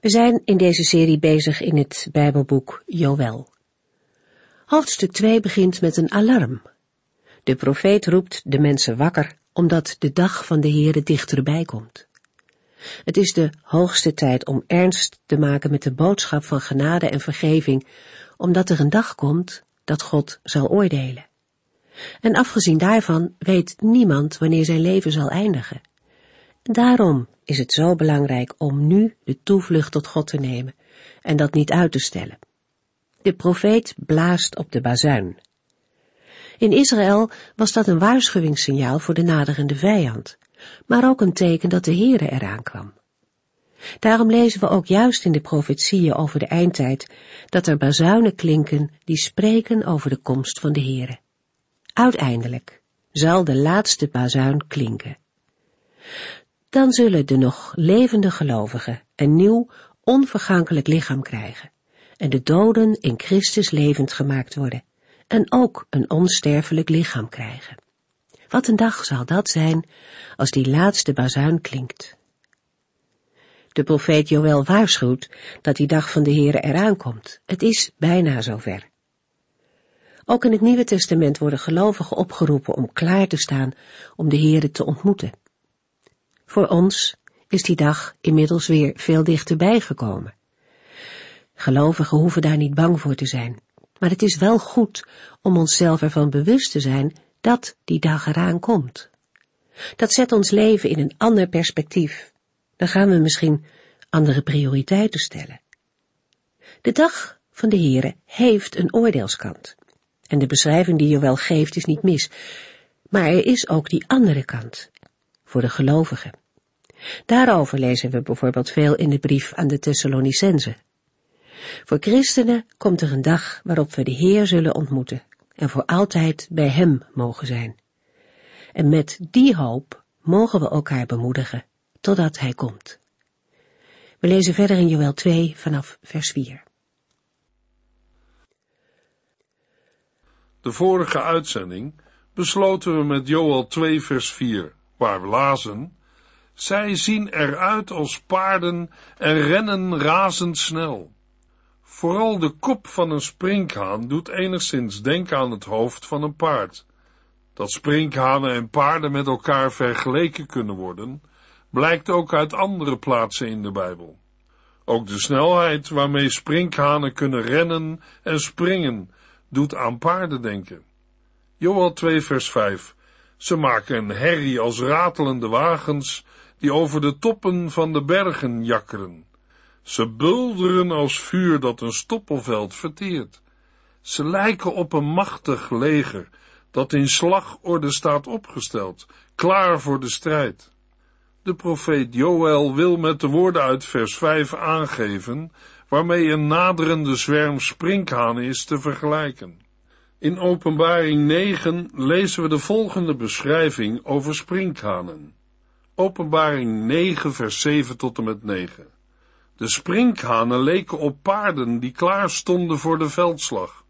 We zijn in deze serie bezig in het Bijbelboek Joël. Hoofdstuk 2 begint met een alarm. De profeet roept de mensen wakker omdat de dag van de Heere dichterbij komt. Het is de hoogste tijd om ernst te maken met de boodschap van genade en vergeving, omdat er een dag komt dat God zal oordelen. En afgezien daarvan weet niemand wanneer zijn leven zal eindigen. Daarom is het zo belangrijk om nu de toevlucht tot God te nemen en dat niet uit te stellen. De profeet blaast op de bazuin. In Israël was dat een waarschuwingssignaal voor de naderende vijand, maar ook een teken dat de Heere eraan kwam. Daarom lezen we ook juist in de profetieën over de eindtijd dat er bazuinen klinken die spreken over de komst van de Heere. Uiteindelijk zal de laatste bazuin klinken dan zullen de nog levende gelovigen een nieuw, onvergankelijk lichaam krijgen en de doden in Christus levend gemaakt worden en ook een onsterfelijk lichaam krijgen. Wat een dag zal dat zijn als die laatste bazuin klinkt. De profeet Joël waarschuwt dat die dag van de Heere eraan komt. Het is bijna zover. Ook in het Nieuwe Testament worden gelovigen opgeroepen om klaar te staan om de Heere te ontmoeten. Voor ons is die dag inmiddels weer veel dichterbij gekomen. Gelovigen hoeven daar niet bang voor te zijn, maar het is wel goed om onszelf ervan bewust te zijn dat die dag eraan komt. Dat zet ons leven in een ander perspectief. Dan gaan we misschien andere prioriteiten stellen. De dag van de Heere heeft een oordeelskant. En de beschrijving die je wel geeft is niet mis. Maar er is ook die andere kant, voor de gelovigen. Daarover lezen we bijvoorbeeld veel in de brief aan de Thessalonicenzen. Voor christenen komt er een dag waarop we de Heer zullen ontmoeten en voor altijd bij Hem mogen zijn. En met die hoop mogen we elkaar bemoedigen totdat Hij komt. We lezen verder in Joel 2 vanaf vers 4. De vorige uitzending besloten we met Joel 2 vers 4, waar we lazen zij zien eruit als paarden en rennen razendsnel. Vooral de kop van een sprinkhaan doet enigszins denken aan het hoofd van een paard. Dat sprinkhanen en paarden met elkaar vergeleken kunnen worden, blijkt ook uit andere plaatsen in de Bijbel. Ook de snelheid waarmee sprinkhanen kunnen rennen en springen, doet aan paarden denken. Joel 2 vers 5 Ze maken een herrie als ratelende wagens die over de toppen van de bergen jakkeren. Ze bulderen als vuur dat een stoppelveld verteert. Ze lijken op een machtig leger dat in slagorde staat opgesteld, klaar voor de strijd. De profeet Joël wil met de woorden uit vers 5 aangeven waarmee een naderende zwerm sprinkhanen is te vergelijken. In openbaring 9 lezen we de volgende beschrijving over sprinkhanen. Openbaring 9, vers 7 tot en met 9. De sprinkhanen leken op paarden die klaar stonden voor de veldslag.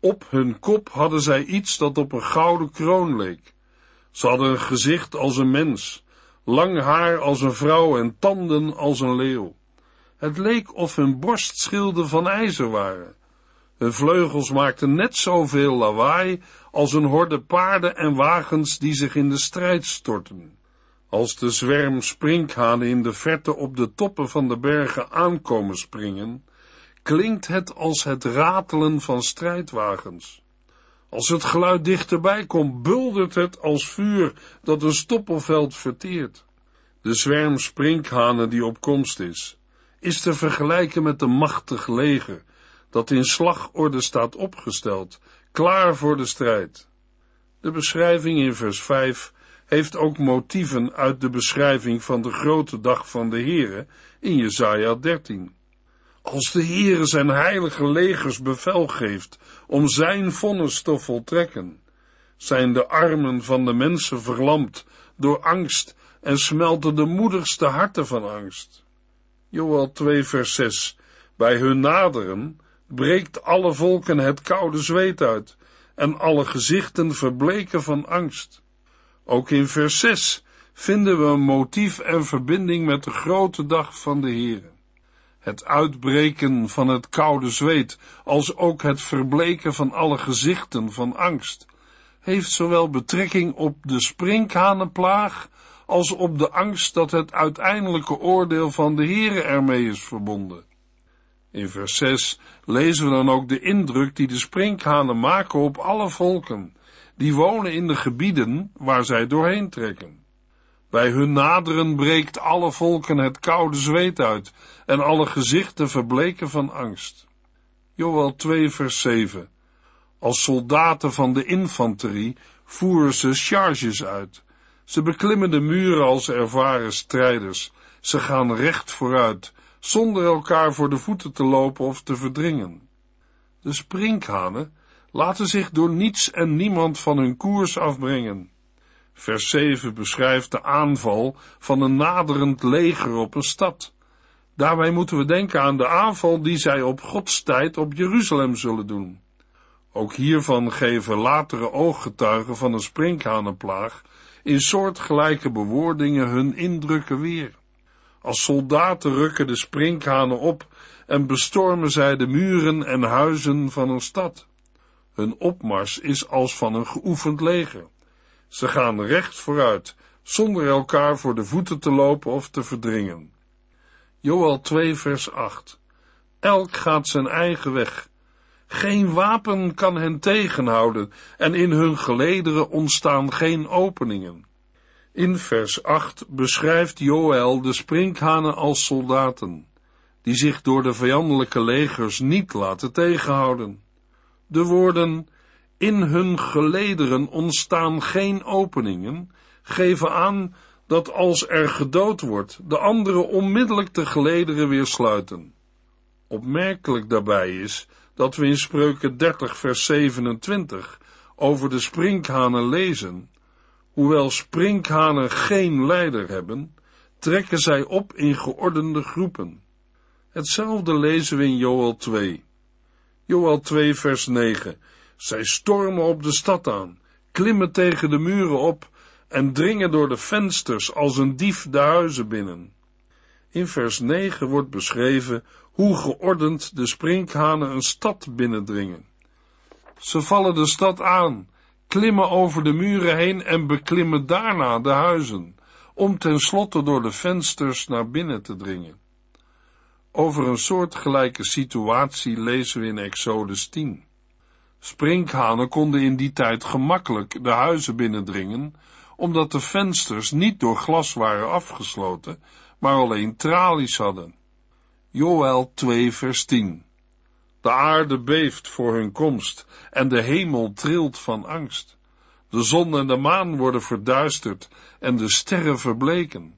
Op hun kop hadden zij iets dat op een gouden kroon leek. Ze hadden een gezicht als een mens, lang haar als een vrouw en tanden als een leeuw. Het leek of hun borstschilden van ijzer waren. Hun vleugels maakten net zoveel lawaai als een horde paarden en wagens die zich in de strijd storten. Als de zwerm sprinkhanen in de verte op de toppen van de bergen aankomen springen, klinkt het als het ratelen van strijdwagens. Als het geluid dichterbij komt, buldert het als vuur dat een stoppelveld verteert. De zwerm sprinkhanen die op komst is, is te vergelijken met een machtig leger dat in slagorde staat opgesteld, klaar voor de strijd. De beschrijving in vers 5 heeft ook motieven uit de beschrijving van de grote dag van de Here in Jesaja 13. Als de Heere zijn heilige legers bevel geeft om zijn vonnis te voltrekken, zijn de armen van de mensen verlamd door angst en smelten de moedigste harten van angst. Joel 2 vers 6 Bij hun naderen breekt alle volken het koude zweet uit en alle gezichten verbleken van angst. Ook in vers 6 vinden we een motief en verbinding met de grote dag van de Heere. Het uitbreken van het koude zweet, als ook het verbleken van alle gezichten van angst, heeft zowel betrekking op de sprinkhanenplaag als op de angst dat het uiteindelijke oordeel van de Heere ermee is verbonden. In vers 6 lezen we dan ook de indruk die de sprinkhanen maken op alle volken, die wonen in de gebieden waar zij doorheen trekken. Bij hun naderen breekt alle volken het koude zweet uit en alle gezichten verbleken van angst. Joel 2 vers 7 Als soldaten van de infanterie voeren ze charges uit. Ze beklimmen de muren als ervaren strijders. Ze gaan recht vooruit, zonder elkaar voor de voeten te lopen of te verdringen. De sprinkhanen laten zich door niets en niemand van hun koers afbrengen. Vers 7 beschrijft de aanval van een naderend leger op een stad. Daarbij moeten we denken aan de aanval die zij op Gods tijd op Jeruzalem zullen doen. Ook hiervan geven latere ooggetuigen van een sprinkhanenplaag in soortgelijke bewoordingen hun indrukken weer. Als soldaten rukken de sprinkhanen op en bestormen zij de muren en huizen van een stad. Hun opmars is als van een geoefend leger. Ze gaan recht vooruit, zonder elkaar voor de voeten te lopen of te verdringen. Joel 2 vers 8 Elk gaat zijn eigen weg. Geen wapen kan hen tegenhouden en in hun gelederen ontstaan geen openingen. In vers 8 beschrijft Joel de sprinkhanen als soldaten, die zich door de vijandelijke legers niet laten tegenhouden. De woorden in hun gelederen ontstaan geen openingen, geven aan dat als er gedood wordt, de anderen onmiddellijk de gelederen weer sluiten. Opmerkelijk daarbij is dat we in Spreuken 30 vers 27 over de sprinkhanen lezen. Hoewel sprinkhanen geen leider hebben, trekken zij op in geordende groepen. Hetzelfde lezen we in Joel 2. Joel 2 vers 9. Zij stormen op de stad aan, klimmen tegen de muren op en dringen door de vensters als een dief de huizen binnen. In vers 9 wordt beschreven hoe geordend de sprinkhanen een stad binnendringen. Ze vallen de stad aan, klimmen over de muren heen en beklimmen daarna de huizen, om tenslotte door de vensters naar binnen te dringen. Over een soortgelijke situatie lezen we in Exodus 10. Sprinkhanen konden in die tijd gemakkelijk de huizen binnendringen, omdat de vensters niet door glas waren afgesloten, maar alleen tralies hadden. Joel 2 vers 10 De aarde beeft voor hun komst en de hemel trilt van angst. De zon en de maan worden verduisterd en de sterren verbleken.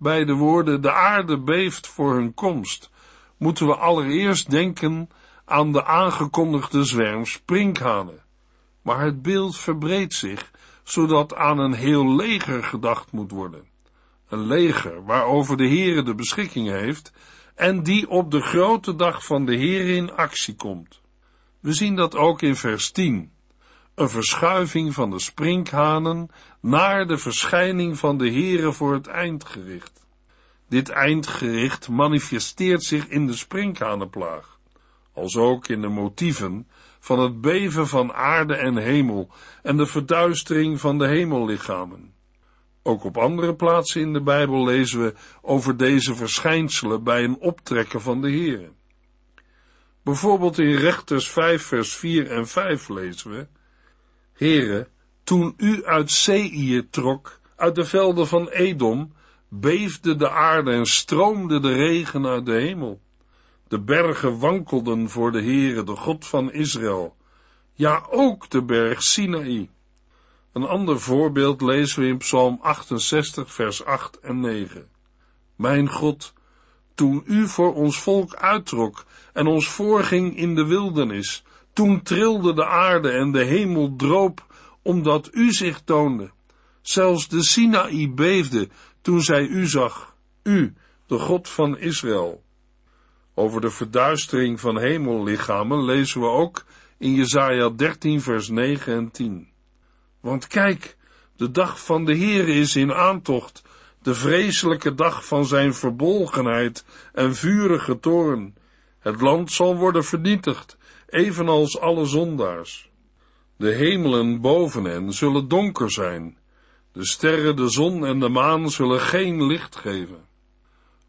Bij de woorden de aarde beeft voor hun komst, moeten we allereerst denken aan de aangekondigde zwerm sprinkhanen. Maar het beeld verbreedt zich, zodat aan een heel leger gedacht moet worden. Een leger waarover de Heere de beschikking heeft en die op de grote dag van de Heere in actie komt. We zien dat ook in vers 10. Een verschuiving van de sprinkhanen naar de verschijning van de Heere voor het eindgericht. Dit eindgericht manifesteert zich in de sprinkhanenplaag als ook in de motieven van het beven van aarde en hemel en de verduistering van de hemellichamen. Ook op andere plaatsen in de Bijbel lezen we over deze verschijnselen bij een optrekken van de Heere. Bijvoorbeeld in Rechters 5 vers 4 en 5 lezen we, Heere, toen u uit Seir trok, uit de velden van Edom, beefde de aarde en stroomde de regen uit de hemel. De bergen wankelden voor de Heere, de God van Israël. Ja, ook de berg Sinaï. Een ander voorbeeld lezen we in Psalm 68, vers 8 en 9. Mijn God, toen u voor ons volk uittrok en ons voorging in de wildernis. Toen trilde de aarde en de hemel droop, omdat u zich toonde. Zelfs de Sinaï beefde toen zij u zag, u, de God van Israël. Over de verduistering van hemellichamen lezen we ook in Jesaja 13 vers 9 en 10. Want kijk, de dag van de Heer is in aantocht, de vreselijke dag van zijn verbolgenheid en vurige toorn. Het land zal worden vernietigd, evenals alle zondaars. De hemelen boven hen zullen donker zijn. De sterren, de zon en de maan zullen geen licht geven.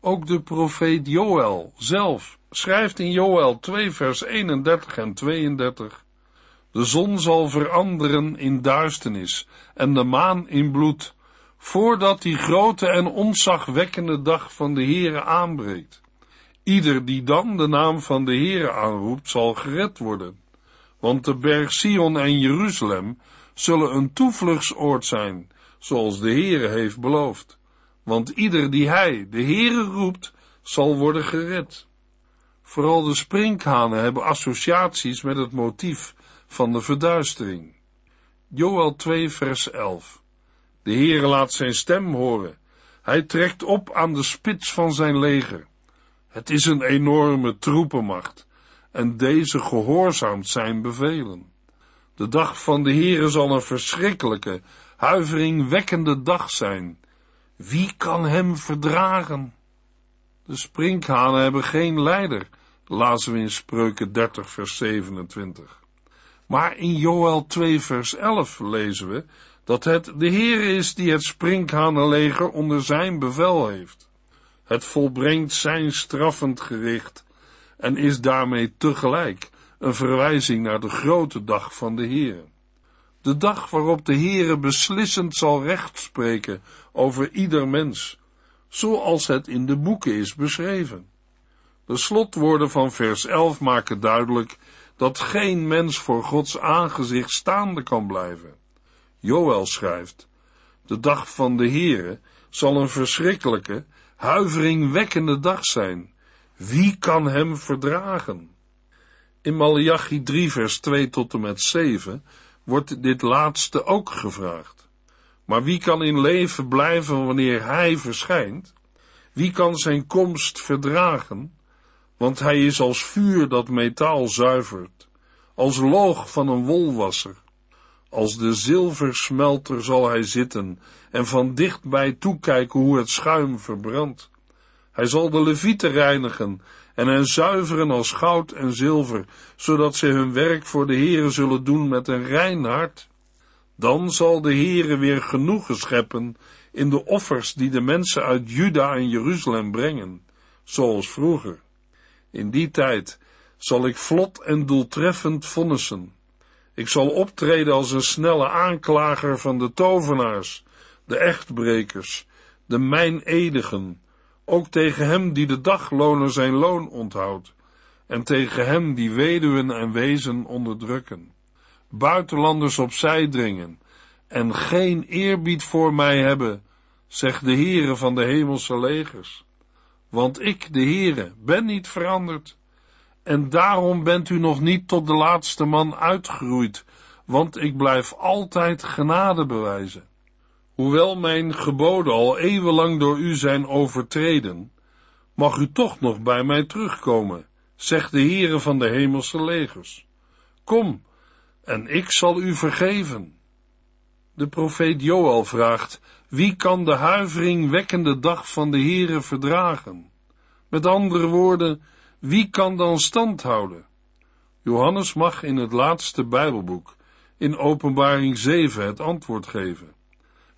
Ook de profeet Joël zelf schrijft in Joël 2 vers 31 en 32 De zon zal veranderen in duisternis en de maan in bloed, voordat die grote en onzagwekkende dag van de Heere aanbreekt. Ieder die dan de naam van de Heere aanroept, zal gered worden. Want de berg Sion en Jeruzalem zullen een toevluchtsoord zijn, zoals de Heere heeft beloofd. Want ieder die hij, de Heere, roept, zal worden gered. Vooral de sprinkhanen hebben associaties met het motief van de verduistering. Joel 2 vers 11 De Heere laat zijn stem horen. Hij trekt op aan de spits van zijn leger. Het is een enorme troepenmacht, en deze gehoorzaamt zijn bevelen. De dag van de Heere zal een verschrikkelijke, huiveringwekkende dag zijn. Wie kan hem verdragen? De sprinkhanen hebben geen leider, lazen we in Spreuken 30 vers 27. Maar in Joel 2 vers 11 lezen we dat het de Heer is die het sprinkhanenleger onder zijn bevel heeft. Het volbrengt zijn straffend gericht en is daarmee tegelijk een verwijzing naar de grote dag van de Heer. De dag waarop de Heere beslissend zal rechtspreken over ieder mens, zoals het in de boeken is beschreven. De slotwoorden van vers 11 maken duidelijk dat geen mens voor Gods aangezicht staande kan blijven. Joël schrijft, de dag van de Heere zal een verschrikkelijke, huiveringwekkende dag zijn. Wie kan hem verdragen? In Malachi 3 vers 2 tot en met 7 wordt dit laatste ook gevraagd. Maar wie kan in leven blijven wanneer hij verschijnt? Wie kan zijn komst verdragen? Want hij is als vuur dat metaal zuivert, als loog van een wolwasser. Als de zilversmelter zal hij zitten en van dichtbij toekijken hoe het schuim verbrandt. Hij zal de levieten reinigen en hen zuiveren als goud en zilver, zodat ze hun werk voor de Heere zullen doen met een rein hart. Dan zal de Heere weer genoegen scheppen in de offers die de mensen uit Juda en Jeruzalem brengen, zoals vroeger. In die tijd zal ik vlot en doeltreffend vonnissen. Ik zal optreden als een snelle aanklager van de tovenaars, de echtbrekers, de mijnedigen, ook tegen hem die de dagloner zijn loon onthoudt, en tegen hem die weduwen en wezen onderdrukken, buitenlanders opzij dringen, en geen eerbied voor mij hebben, zegt de Heere van de hemelse legers. Want ik, de Heere, ben niet veranderd, en daarom bent u nog niet tot de laatste man uitgeroeid, want ik blijf altijd genade bewijzen. Hoewel mijn geboden al eeuwenlang door u zijn overtreden, mag u toch nog bij mij terugkomen, zegt de Heere van de hemelse legers. Kom, en ik zal u vergeven. De profeet Joël vraagt, wie kan de huiveringwekkende dag van de Heere verdragen? Met andere woorden, wie kan dan stand houden? Johannes mag in het laatste Bijbelboek, in Openbaring 7, het antwoord geven.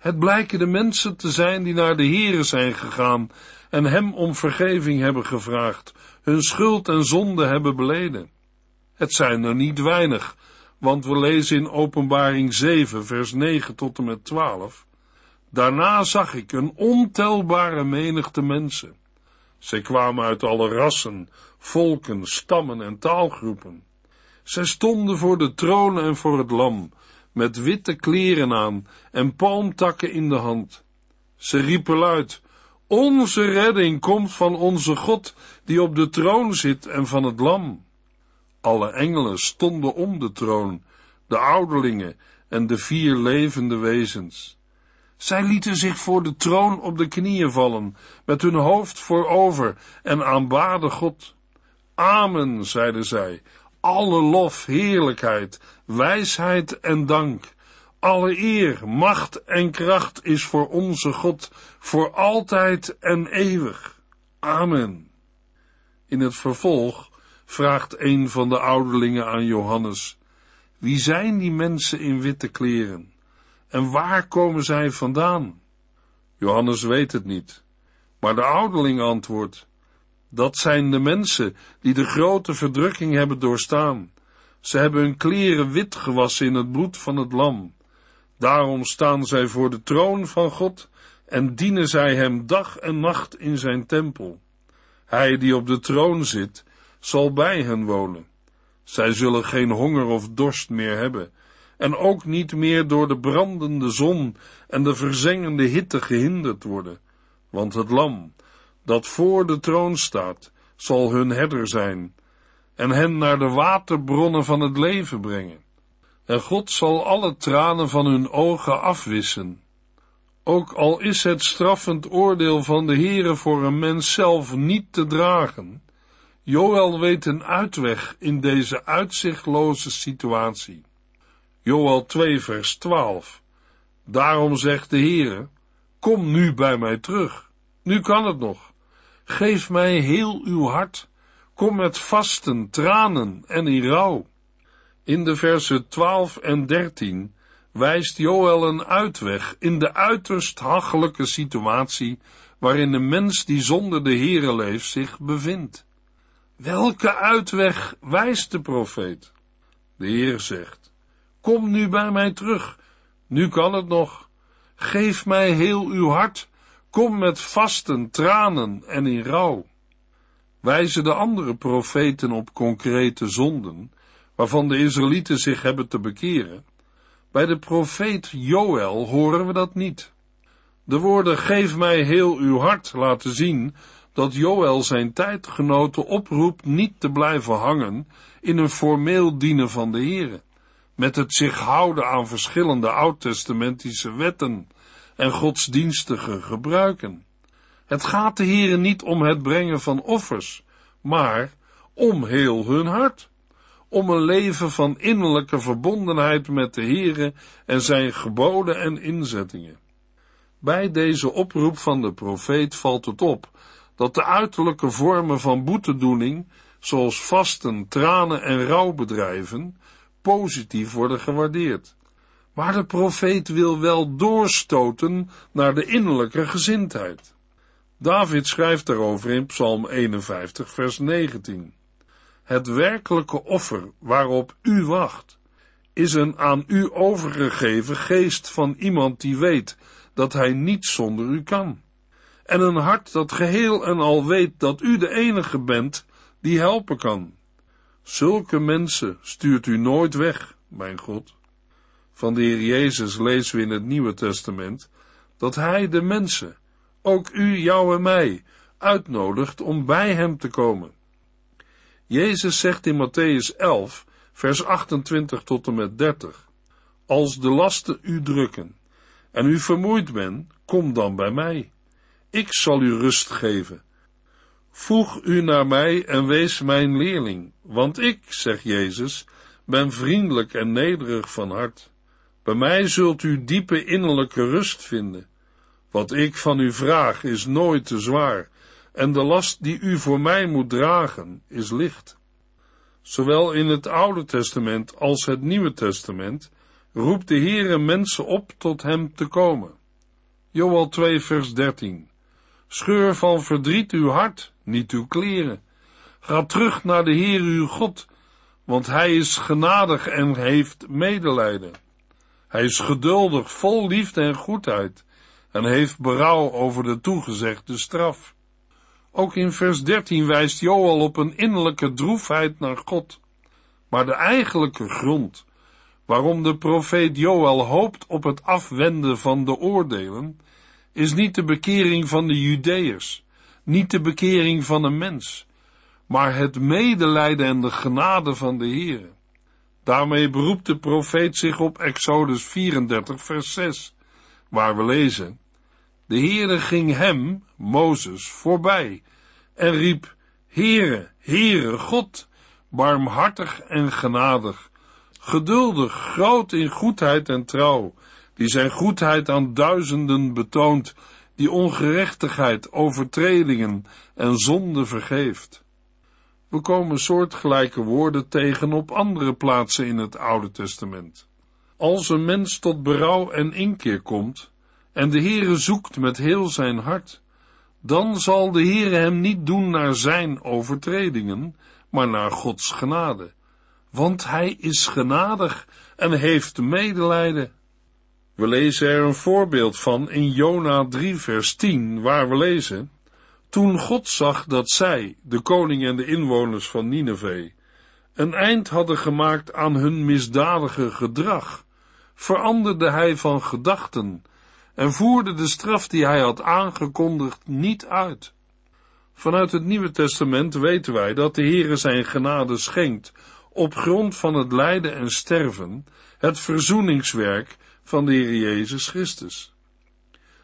Het blijken de mensen te zijn die naar de Heere zijn gegaan en hem om vergeving hebben gevraagd, hun schuld en zonde hebben beleden. Het zijn er niet weinig, want we lezen in Openbaring 7, vers 9 tot en met 12. Daarna zag ik een ontelbare menigte mensen. Zij kwamen uit alle rassen, volken, stammen en taalgroepen. Zij stonden voor de troon en voor het lam, met witte kleren aan en palmtakken in de hand. Ze riepen luid, Onze redding komt van onze God, die op de troon zit en van het lam. Alle engelen stonden om de troon, de ouderlingen en de vier levende wezens. Zij lieten zich voor de troon op de knieën vallen, met hun hoofd voorover en aanbaden God. Amen, zeiden zij, alle lof, heerlijkheid, wijsheid en dank, alle eer, macht en kracht is voor onze God, voor altijd en eeuwig. Amen. In het vervolg vraagt een van de ouderlingen aan Johannes, wie zijn die mensen in witte kleren? En waar komen zij vandaan? Johannes weet het niet, maar de ouderling antwoordt, dat zijn de mensen die de grote verdrukking hebben doorstaan. Ze hebben hun kleren wit gewassen in het bloed van het lam. Daarom staan zij voor de troon van God en dienen zij hem dag en nacht in zijn tempel. Hij die op de troon zit, zal bij hen wonen. Zij zullen geen honger of dorst meer hebben, en ook niet meer door de brandende zon en de verzengende hitte gehinderd worden, want het lam, dat voor de troon staat, zal hun herder zijn, en hen naar de waterbronnen van het leven brengen. En God zal alle tranen van hun ogen afwissen. Ook al is het straffend oordeel van de Heere voor een mens zelf niet te dragen, Joël weet een uitweg in deze uitzichtloze situatie. Joël 2 vers 12. Daarom zegt de Heere, kom nu bij mij terug. Nu kan het nog. Geef mij heel uw hart. Kom met vasten, tranen en in rouw. In de versen 12 en 13 wijst Joël een uitweg in de uiterst hachelijke situatie waarin de mens die zonder de Heere leeft zich bevindt. Welke uitweg wijst de profeet? De Heer zegt, kom nu bij mij terug, nu kan het nog. Geef mij heel uw hart, kom met vasten, tranen en in rouw. Wijzen de andere profeten op concrete zonden, waarvan de Israëlieten zich hebben te bekeren? Bij de profeet Joël horen we dat niet. De woorden geef mij heel uw hart laten zien dat Joël zijn tijdgenoten oproept niet te blijven hangen in een formeel dienen van de Here, met het zich houden aan verschillende oud-testamentische wetten en godsdienstige gebruiken. Het gaat de Here niet om het brengen van offers, maar om heel hun hart, om een leven van innerlijke verbondenheid met de Here en zijn geboden en inzettingen. Bij deze oproep van de profeet valt het op dat de uiterlijke vormen van boetedoening, zoals vasten, tranen en rouwbedrijven, positief worden gewaardeerd. Maar de profeet wil wel doorstoten naar de innerlijke gezindheid. David schrijft daarover in Psalm 51, vers 19. Het werkelijke offer waarop u wacht, is een aan u overgegeven geest van iemand die weet dat hij niet zonder u kan en een hart dat geheel en al weet dat u de enige bent die helpen kan. Zulke mensen stuurt u nooit weg, mijn God. Van de Heer Jezus lezen we in het Nieuwe Testament dat Hij de mensen, ook u, jou en mij, uitnodigt om bij Hem te komen. Jezus zegt in Matthäus 11, vers 28 tot en met 30, Als de lasten u drukken en u vermoeid bent, kom dan bij mij ik zal u rust geven. Voeg u naar mij en wees mijn leerling, want ik, zegt Jezus, ben vriendelijk en nederig van hart. Bij mij zult u diepe innerlijke rust vinden. Wat ik van u vraag is nooit te zwaar, en de last die u voor mij moet dragen is licht. Zowel in het Oude Testament als het Nieuwe Testament roept de Heere mensen op tot hem te komen. Joel 2 vers 13 Scheur van verdriet uw hart, niet uw kleren. Ga terug naar de Heer uw God, want Hij is genadig en heeft medelijden. Hij is geduldig, vol liefde en goedheid, en heeft berouw over de toegezegde straf. Ook in vers 13 wijst Joel op een innerlijke droefheid naar God. Maar de eigenlijke grond waarom de profeet Joel hoopt op het afwenden van de oordelen, is niet de bekering van de Judeërs, niet de bekering van een mens, maar het medelijden en de genade van de Heere. Daarmee beroept de profeet zich op Exodus 34, vers 6, waar we lezen, De Heere ging hem, Mozes, voorbij en riep, Heere, Heere, God, barmhartig en genadig, geduldig, groot in goedheid en trouw, die zijn goedheid aan duizenden betoont, die ongerechtigheid, overtredingen en zonde vergeeft. We komen soortgelijke woorden tegen op andere plaatsen in het Oude Testament. Als een mens tot berouw en inkeer komt, en de Heere zoekt met heel zijn hart, dan zal de Heere hem niet doen naar zijn overtredingen, maar naar Gods genade. Want hij is genadig en heeft medelijden. We lezen er een voorbeeld van in Jona 3 vers 10, waar we lezen, Toen God zag dat zij, de koning en de inwoners van Nineveh, een eind hadden gemaakt aan hun misdadige gedrag, veranderde hij van gedachten en voerde de straf die hij had aangekondigd niet uit. Vanuit het Nieuwe Testament weten wij dat de Heere zijn genade schenkt op grond van het lijden en sterven, het verzoeningswerk van de Heer Jezus Christus.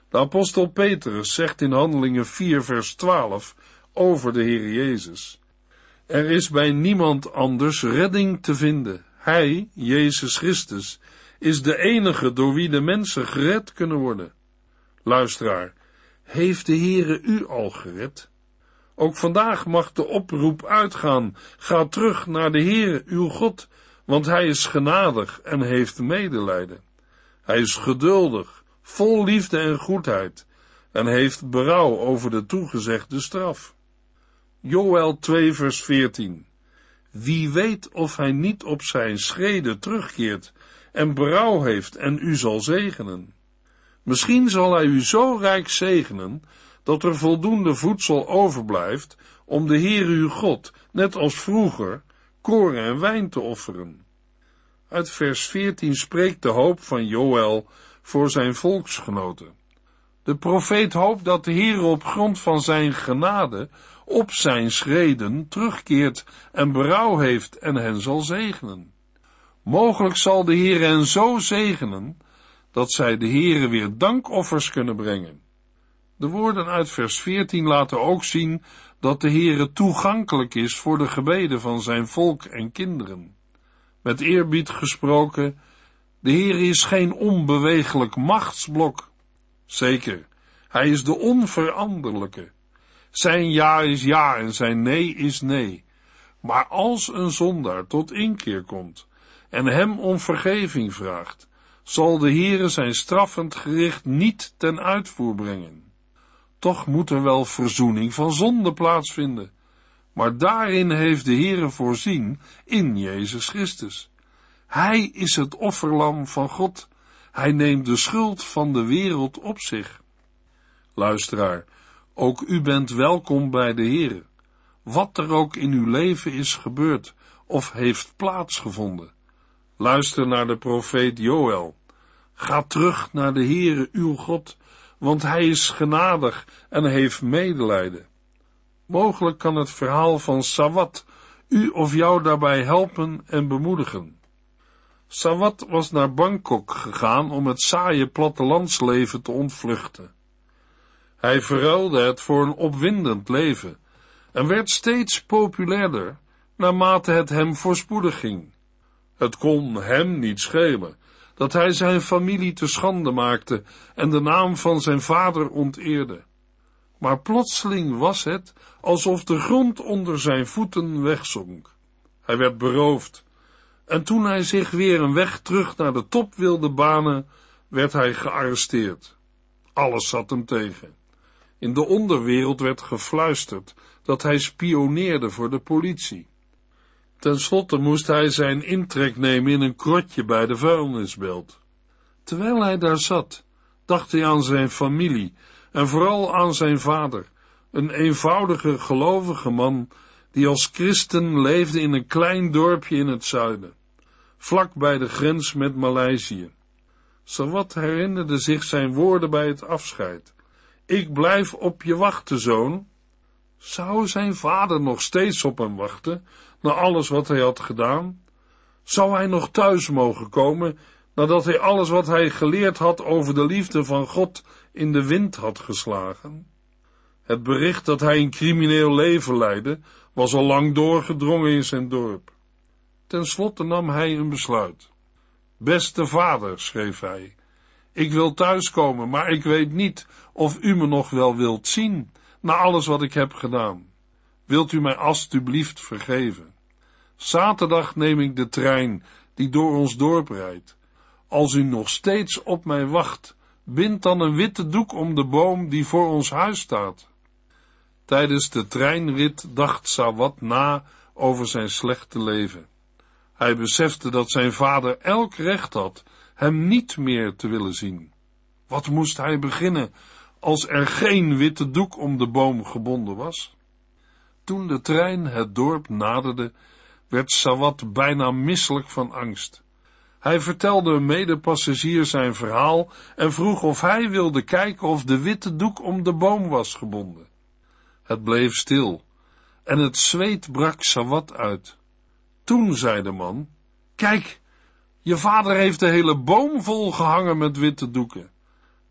De apostel Petrus zegt in Handelingen 4 vers 12 over de Heer Jezus. Er is bij niemand anders redding te vinden. Hij, Jezus Christus, is de enige door wie de mensen gered kunnen worden. Luisteraar, heeft de Heere u al gered? Ook vandaag mag de oproep uitgaan, ga terug naar de Heere, uw God, want hij is genadig en heeft medelijden. Hij is geduldig, vol liefde en goedheid, en heeft berouw over de toegezegde straf. Joel 2 vers 14 Wie weet of hij niet op zijn schreden terugkeert en berouw heeft en u zal zegenen. Misschien zal hij u zo rijk zegenen, dat er voldoende voedsel overblijft om de Heer uw God, net als vroeger, koren en wijn te offeren. Uit vers 14 spreekt de hoop van Joël voor zijn volksgenoten. De profeet hoopt dat de Heer op grond van zijn genade op zijn schreden terugkeert en berouw heeft en hen zal zegenen. Mogelijk zal de Heer hen zo zegenen dat zij de Heere weer dankoffers kunnen brengen. De woorden uit vers 14 laten ook zien dat de Heere toegankelijk is voor de gebeden van zijn volk en kinderen. Met eerbied gesproken, de Heer is geen onbewegelijk machtsblok. Zeker, hij is de onveranderlijke. Zijn ja is ja en zijn nee is nee. Maar als een zondaar tot inkeer komt en hem om vergeving vraagt, zal de Heere zijn straffend gericht niet ten uitvoer brengen. Toch moet er wel verzoening van zonde plaatsvinden. Maar daarin heeft de Heere voorzien in Jezus Christus. Hij is het offerlam van God. Hij neemt de schuld van de wereld op zich. Luisteraar, ook u bent welkom bij de Heere. Wat er ook in uw leven is gebeurd of heeft plaatsgevonden. Luister naar de profeet Joël. Ga terug naar de Heere uw God, want hij is genadig en heeft medelijden. Mogelijk kan het verhaal van Sawat u of jou daarbij helpen en bemoedigen. Sawat was naar Bangkok gegaan om het saaie plattelandsleven te ontvluchten. Hij verruilde het voor een opwindend leven en werd steeds populairder naarmate het hem voorspoedig ging. Het kon hem niet schelen dat hij zijn familie te schande maakte en de naam van zijn vader onteerde. Maar plotseling was het alsof de grond onder zijn voeten wegzonk. Hij werd beroofd, en toen hij zich weer een weg terug naar de top wilde banen, werd hij gearresteerd. Alles zat hem tegen. In de onderwereld werd gefluisterd dat hij spioneerde voor de politie. Ten slotte moest hij zijn intrek nemen in een krotje bij de vuilnisbelt. Terwijl hij daar zat, dacht hij aan zijn familie en vooral aan zijn vader, een eenvoudige gelovige man die als christen leefde in een klein dorpje in het zuiden, vlak bij de grens met Maleisië. Sawat herinnerde zich zijn woorden bij het afscheid. ik blijf op je wachten, zoon. Zou zijn vader nog steeds op hem wachten, na alles wat hij had gedaan? Zou hij nog thuis mogen komen, nadat hij alles wat hij geleerd had over de liefde van God in de wind had geslagen? Het bericht dat hij een crimineel leven leidde, was al lang doorgedrongen in zijn dorp. Ten slotte nam hij een besluit. Beste vader, schreef hij, ik wil thuiskomen, maar ik weet niet of u me nog wel wilt zien, na alles wat ik heb gedaan. Wilt u mij alstublieft vergeven? Zaterdag neem ik de trein die door ons dorp rijdt. Als u nog steeds op mij wacht, bind dan een witte doek om de boom die voor ons huis staat. Tijdens de treinrit dacht Sawat na over zijn slechte leven. Hij besefte dat zijn vader elk recht had hem niet meer te willen zien. Wat moest hij beginnen als er geen witte doek om de boom gebonden was? Toen de trein het dorp naderde, werd Sawat bijna misselijk van angst. Hij vertelde een medepassagier zijn verhaal en vroeg of hij wilde kijken of de witte doek om de boom was gebonden. Het bleef stil en het zweet brak Sawat uit. Toen zei de man, kijk, je vader heeft de hele boom vol gehangen met witte doeken.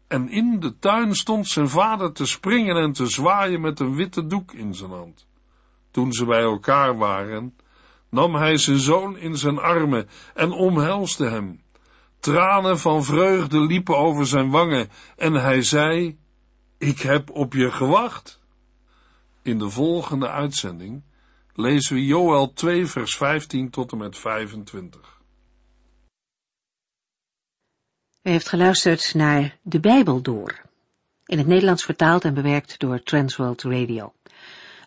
En in de tuin stond zijn vader te springen en te zwaaien met een witte doek in zijn hand. Toen ze bij elkaar waren, nam hij zijn zoon in zijn armen en omhelsde hem. Tranen van vreugde liepen over zijn wangen en hij zei, ik heb op je gewacht. In de volgende uitzending lezen we Joel 2 vers 15 tot en met 25. U heeft geluisterd naar De Bijbel Door, in het Nederlands vertaald en bewerkt door Transworld Radio.